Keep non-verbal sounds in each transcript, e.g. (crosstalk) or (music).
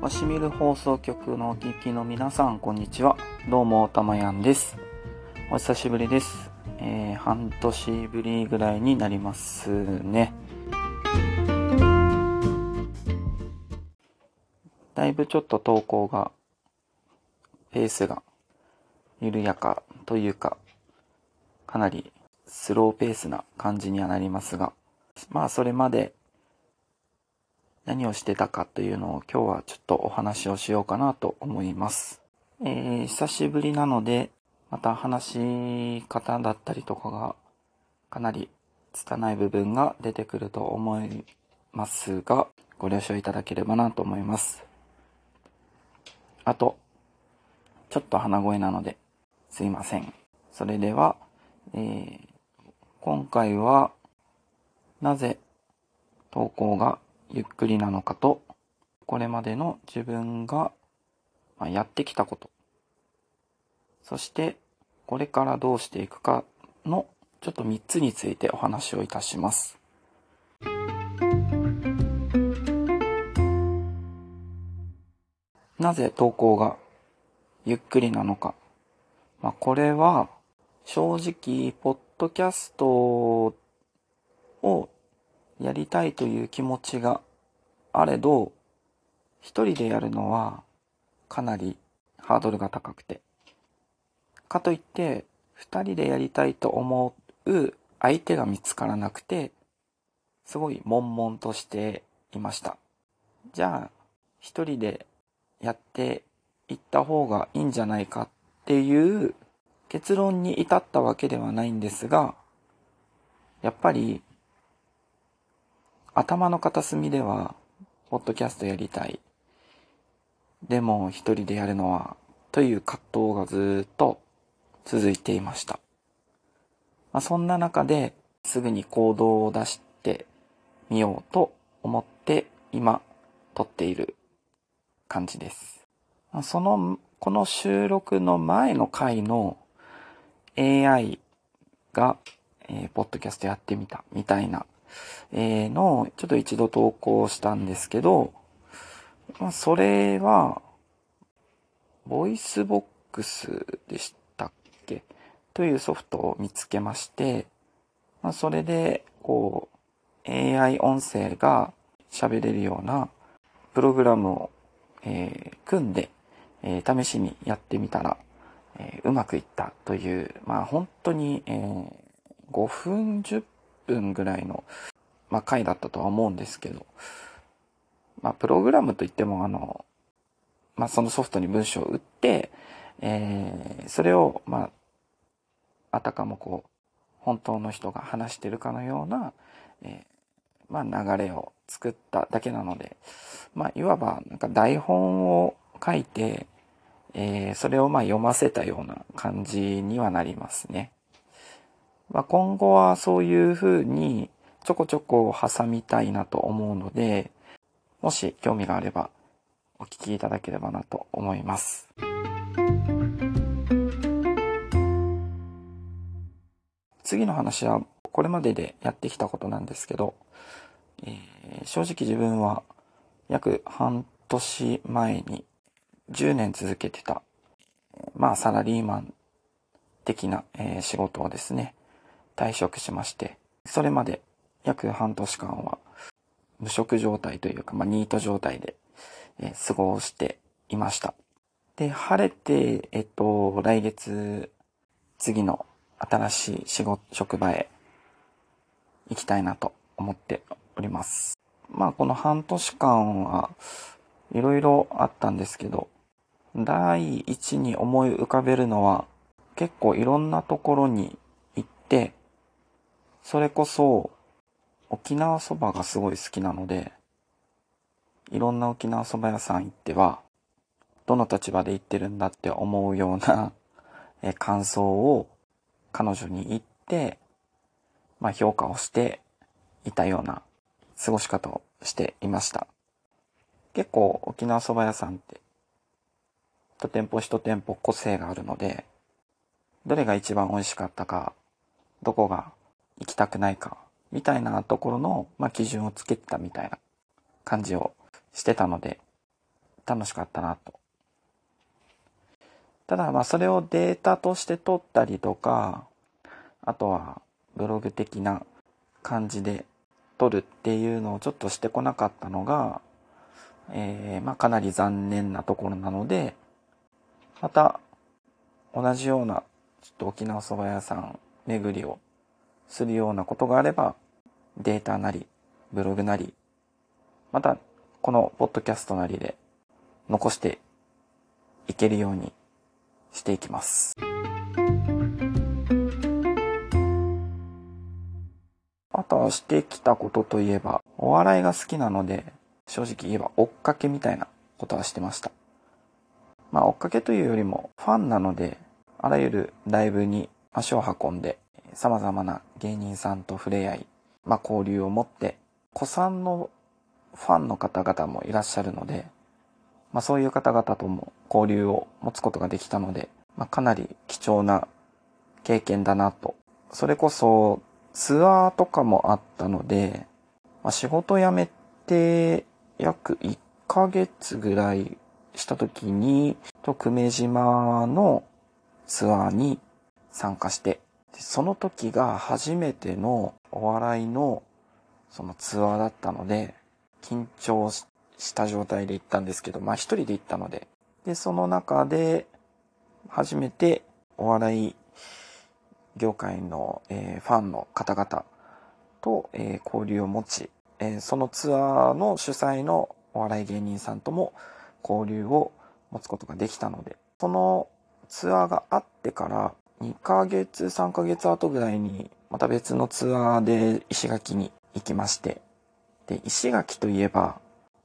わしみる放送局のお聞きの皆さん、こんにちは。どうも、たまやんです。お久しぶりです。えー、半年ぶりぐらいになりますね。だいぶちょっと投稿が、ペースが緩やかというか、かなりスローペースな感じにはなりますが、まあそれまで何をしてたかというのを今日はちょっとお話をしようかなと思います。えー、久しぶりなので、また話し方だったりとかがかなり拙い部分が出てくると思いますが、ご了承いただければなと思います。あと、ちょっと鼻声なので、すいません。それでは、えー、今回は、なぜ投稿がゆっくりなのかと、これまでの自分がやってきたこと、そしてこれからどうしていくかのちょっと3つについてお話をいたします。なぜ投稿がゆっくりなのか。まあ、これは正直、ポッドキャストをやりたいという気持ちがあれど、一人でやるのはかなりハードルが高くて。かといって、二人でやりたいと思う相手が見つからなくて、すごい悶々としていました。じゃあ、一人でやっていった方がいいんじゃないかっていう結論に至ったわけではないんですが、やっぱり頭の片隅では、ポッドキャストやりたい。でも一人でやるのは、という葛藤がずっと続いていました。まあ、そんな中で、すぐに行動を出してみようと思って、今、撮っている感じです。まその、この収録の前の回の AI が、えーポッドキャストやってみた、みたいなえのちょっと一度投稿したんですけど、まあ、それは、 VOICEVOX でしたっけ？というソフトを見つけまして、まあ、それで、こう、AI 音声が喋れるようなプログラムを、えー組んで、えー試しにやってみたら、えーうまくいったという、まあ本当に、え5分10分ぐらいの、まあ、回だったとは思うんですけど、まあ、プログラムといっても、あの、まあ、そのソフトに文章を打って、えーそれを、まあ、あたかもこう、本当の人が話してるかのような、えーまあ、流れを作っただけなので、まあ、いわば、なんか台本を書いて、えーそれをまあ読ませたような感じにはなりますね。まあ、今後はそういう風にちょこちょこ挟みたいなと思うので、もし興味があればお聞きいただければなと思います。次の話はこれまででやってきたことなんですけど、えー正直自分は約半年前に10年続けてた、まあサラリーマン的な、えー仕事をですね、退職しまして、それまで約半年間は無職状態というか、まあ、ニート状態で、えー過ごしていました。で、晴れて、えっと、来月、次の新しい仕事、職場へ行きたいなと思っております。まあ、この半年間はいろいろあったんですけど、第一に思い浮かべるのは、結構いろんなところに行って、それこそ沖縄そばがすごい好きなので、いろんな沖縄そば屋さん行っては、どの立場で行ってるんだって思うような (laughs) え感想を彼女に言って、まあ評価をしていたような過ごし方をしていました。結構沖縄そば屋さんって、一店舗一店舗個性があるので、どれが一番美味しかったか、どこが行きたくないか、みたいなところの、まあ、基準をつけてたみたいな感じをしてたので、楽しかったなと。ただまあそれをデータとして取ったりとか、あとはブログ的な感じで取るっていうのをちょっとしてこなかったのが、えー、まあかなり残念なところなので、また同じようなちょっと沖縄そば屋さん巡りをするようなことがあれば、データなり、ブログなり、またこのポッドキャストなりで残していけるようにしていきます。あとはしてきたことといえば、お笑いが好きなので、正直言えば追っかけみたいなことはしてました。まあ追っかけというよりもファンなので、あらゆるライブに足を運んで、様々な芸人さんと触れ合い、まあ交流を持って、子さんのファンの方々もいらっしゃるので、まあそういう方々とも交流を持つことができたので、まあかなり貴重な経験だなと。それこそツアーとかもあったので、まあ、仕事辞めて約1ヶ月ぐらいした時に、と久米島のツアーに参加して、その時が初めてのお笑いのそのツアーだったので、緊張した状態で行ったんですけど、まあ一人で行ったので、で、その中で初めてお笑い業界の、えー、ファンの方々と、えー、交流を持ち、えー、そのツアーの主催のお笑い芸人さんとも交流を持つことができたので、そのツアーがあってから2ヶ月、3ヶ月後ぐらいにまた別のツアーで石垣に行きまして、で、石垣といえば、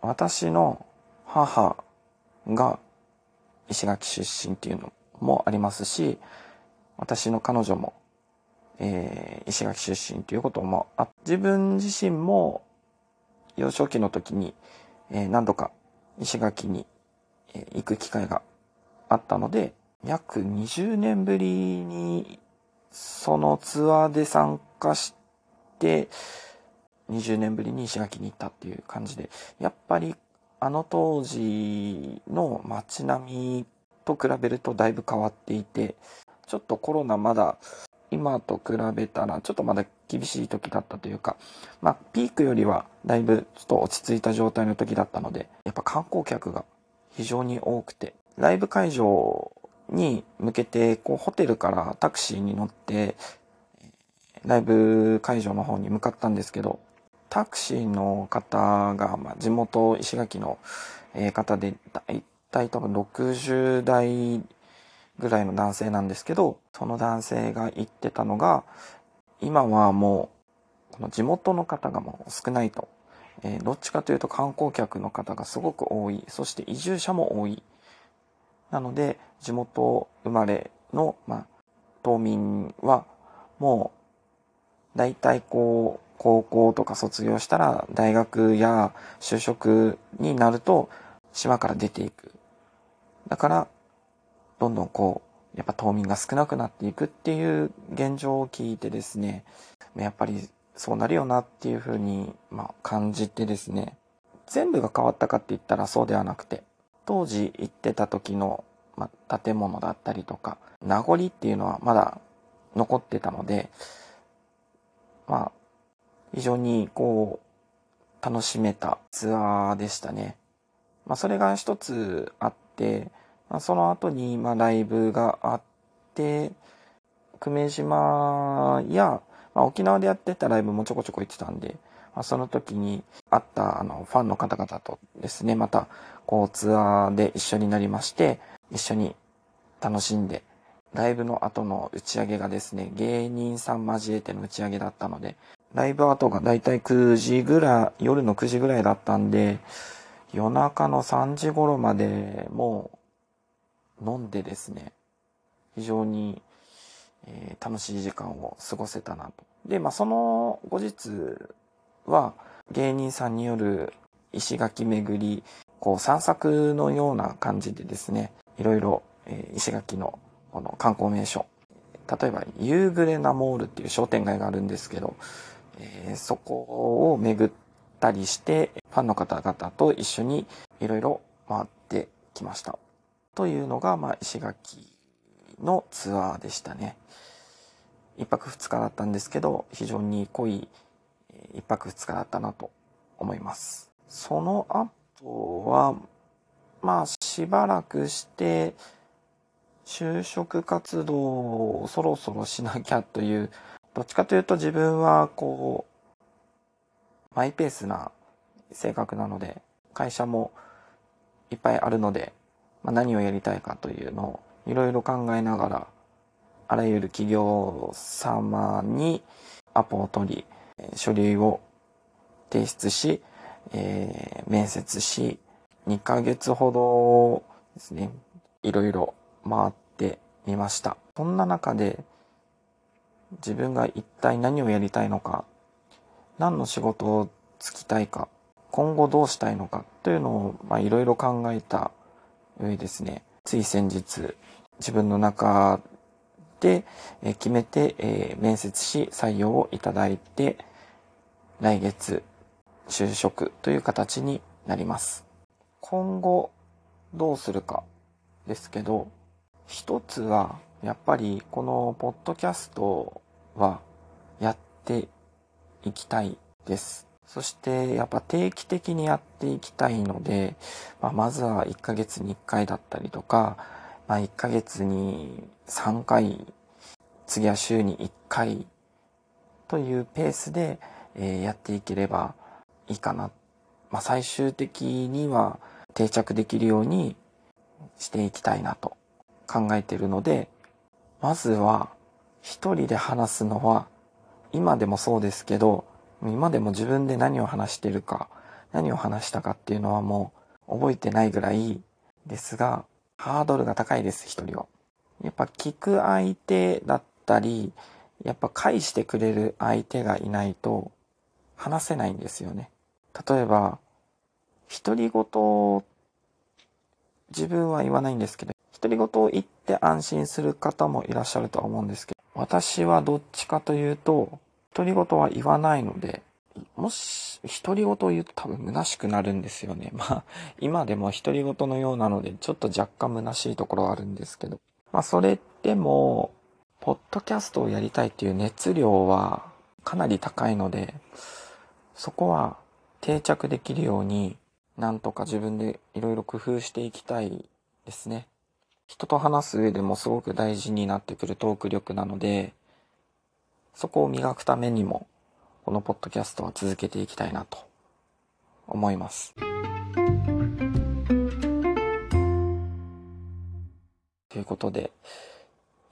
私の母が石垣出身っていうのもありますし、私の彼女も、えー、石垣出身ということもあ、自分自身も幼少期の時に、えー、何度か石垣に、行く機会があったので、約20年ぶりにそのツアーで参加して、20年ぶりに石垣に行ったっていう感じで、やっぱりあの当時の街並みと比べるとだいぶ変わっていて、ちょっとコロナまだ今と比べたらちょっとまだ厳しい時だったというか、まあピークよりはだいぶちょっと落ち着いた状態の時だったので、やっぱ観光客が非常に多くて、ライブ会場に向けてこうホテルからタクシーに乗ってライブ会場の方に向かったんですけど、タクシーの方が、まあ、地元石垣の方で、だいたい多分60代ぐらいの男性なんですけど、その男性が言ってたのが、今はもう、この地元の方がもう少ないと。えー、どっちかというと観光客の方がすごく多い。そして移住者も多い。なので、地元生まれの、まあ、島民は、もう、大体こう、高校とか卒業したら、大学や就職になると、島から出ていく。だから、どんどんこう、やっぱ島民が少なくなっていくっていう現状を聞いてですね、やっぱりそうなるよなっていうふうに、まあ、感じてですね、全部が変わったかって言ったらそうではなくて、当時行ってた時の、ま、建物だったりとか、名残っていうのはまだ残ってたので、まあ、非常にこう、楽しめたツアーでしたね。まあ、それが一つあって、まあ、その後に、まあ、ライブがあって、久米島や、まあ、沖縄でやってたライブもちょこちょこ行ってたんで、まあ、その時に会ったあのファンの方々とですね、またこうツアーで一緒になりまして、一緒に楽しんで、ライブの後の打ち上げがですね、芸人さん交えての打ち上げだったので、ライブ後がだいたい9時ぐらい、夜の9時ぐらいだったんで、夜中の3時頃までもう飲んでですね、非常に、えー、楽しい時間を過ごせたなと。で、まあ、その後日は芸人さんによる石垣巡り、こう散策のような感じでですね、いろいろ、え、石垣のこの観光名所、例えば夕暮れなモールっていう商店街があるんですけど、えー、そこを巡ったりして、ファンの方々と一緒にいろいろ回ってきました。というのが、まあ、石垣のツアーでしたね。一泊二日だったんですけど、非常に濃い一泊二日だったなと思います。その後は、まあ、しばらくして、就職活動をそろそろしなきゃという、どっちかというと自分はこう、マイペースな性格なので、会社もいっぱいあるので、まあ、何をやりたいかというのをいろいろ考えながら、あらゆる企業様にアポを取り、書類を提出し、えー、面接し、2ヶ月ほどですね、いろいろ回ってみました。そんな中で、自分が一体何をやりたいのか、何の仕事をつきたいか、今後どうしたいのかというのを、まあ、いろいろ考えた上ですね、つい先日、自分の中で決めて、え面接し採用をいただいて、来月就職という形になります。今後どうするかですけど、一つはやっぱりこのポッドキャストはやっていきたいです。そしてやっぱ定期的にやっていきたいので、まあ、まずは1ヶ月に1回だったりとか、まあ、1ヶ月に3回、次は週に1回というペースで、えー、やっていければいいかな。まあ、最終的には定着できるようにしていきたいなと考えてるので、まずは一人で話すのは今でもそうですけど、今でも自分で何を話してるか、何を話したかっていうのはもう覚えてないぐらいですが、ハードルが高いです、一人は。やっぱ聞く相手だったり、やっぱ返してくれる相手がいないと話せないんですよね。例えば、独り言を、自分は言わないんですけど、独り言を言って安心する方もいらっしゃるとは思うんですけど、私はどっちかというと、独り言は言わないので、もし、独り言を言うと多分虚しくなるんですよね。まあ、今でも独り言のようなので、ちょっと若干虚しいところはあるんですけど。まあ、それでも、ポッドキャストをやりたいっていう熱量はかなり高いので、そこは定着できるように、なんとか自分でいろいろ工夫していきたいですね。人と話す上でもすごく大事になってくるトーク力なので、そこを磨くためにも、このポッドキャストは続けていきたいなと思います。ということで、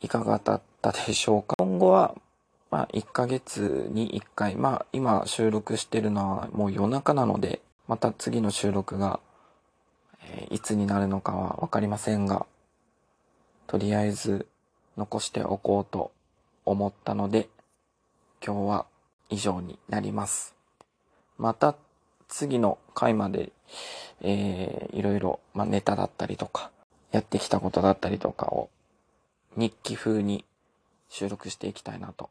いかがだったでしょうか？今後は、まあ、1ヶ月に1回、まあ、今収録してるのはもう夜中なので、また次の収録が、えー、いつになるのかはわかりませんが、とりあえず残しておこうと思ったので、今日は以上になります。また次の回まで、えー、いろいろ、まあ、ネタだったりとか、やってきたことだったりとかを日記風に収録していきたいなと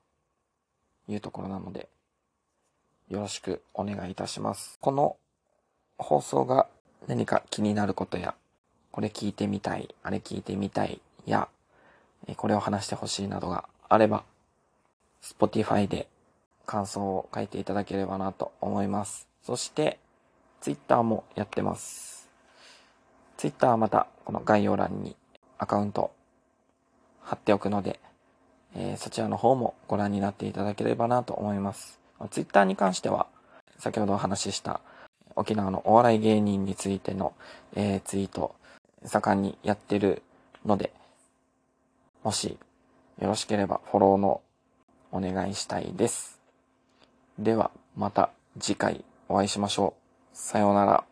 いうところなので、よろしくお願いいたします。この放送が何か気になることや、これ聞いてみたい、あれ聞いてみたいや、これを話してほしいなどがあれば、Spotify で感想を書いていただければなと思います。そして、Twitter もやってます。Twitter はまたこの概要欄にアカウント貼っておくので、えー、そちらの方もご覧になっていただければなと思います。Twitter に関しては、先ほどお話しした沖縄のお笑い芸人についての、えー、ツイート、盛んにやってるので、もしよろしければフォローのお願いしたいです。では、また次回お会いしましょう。さようなら。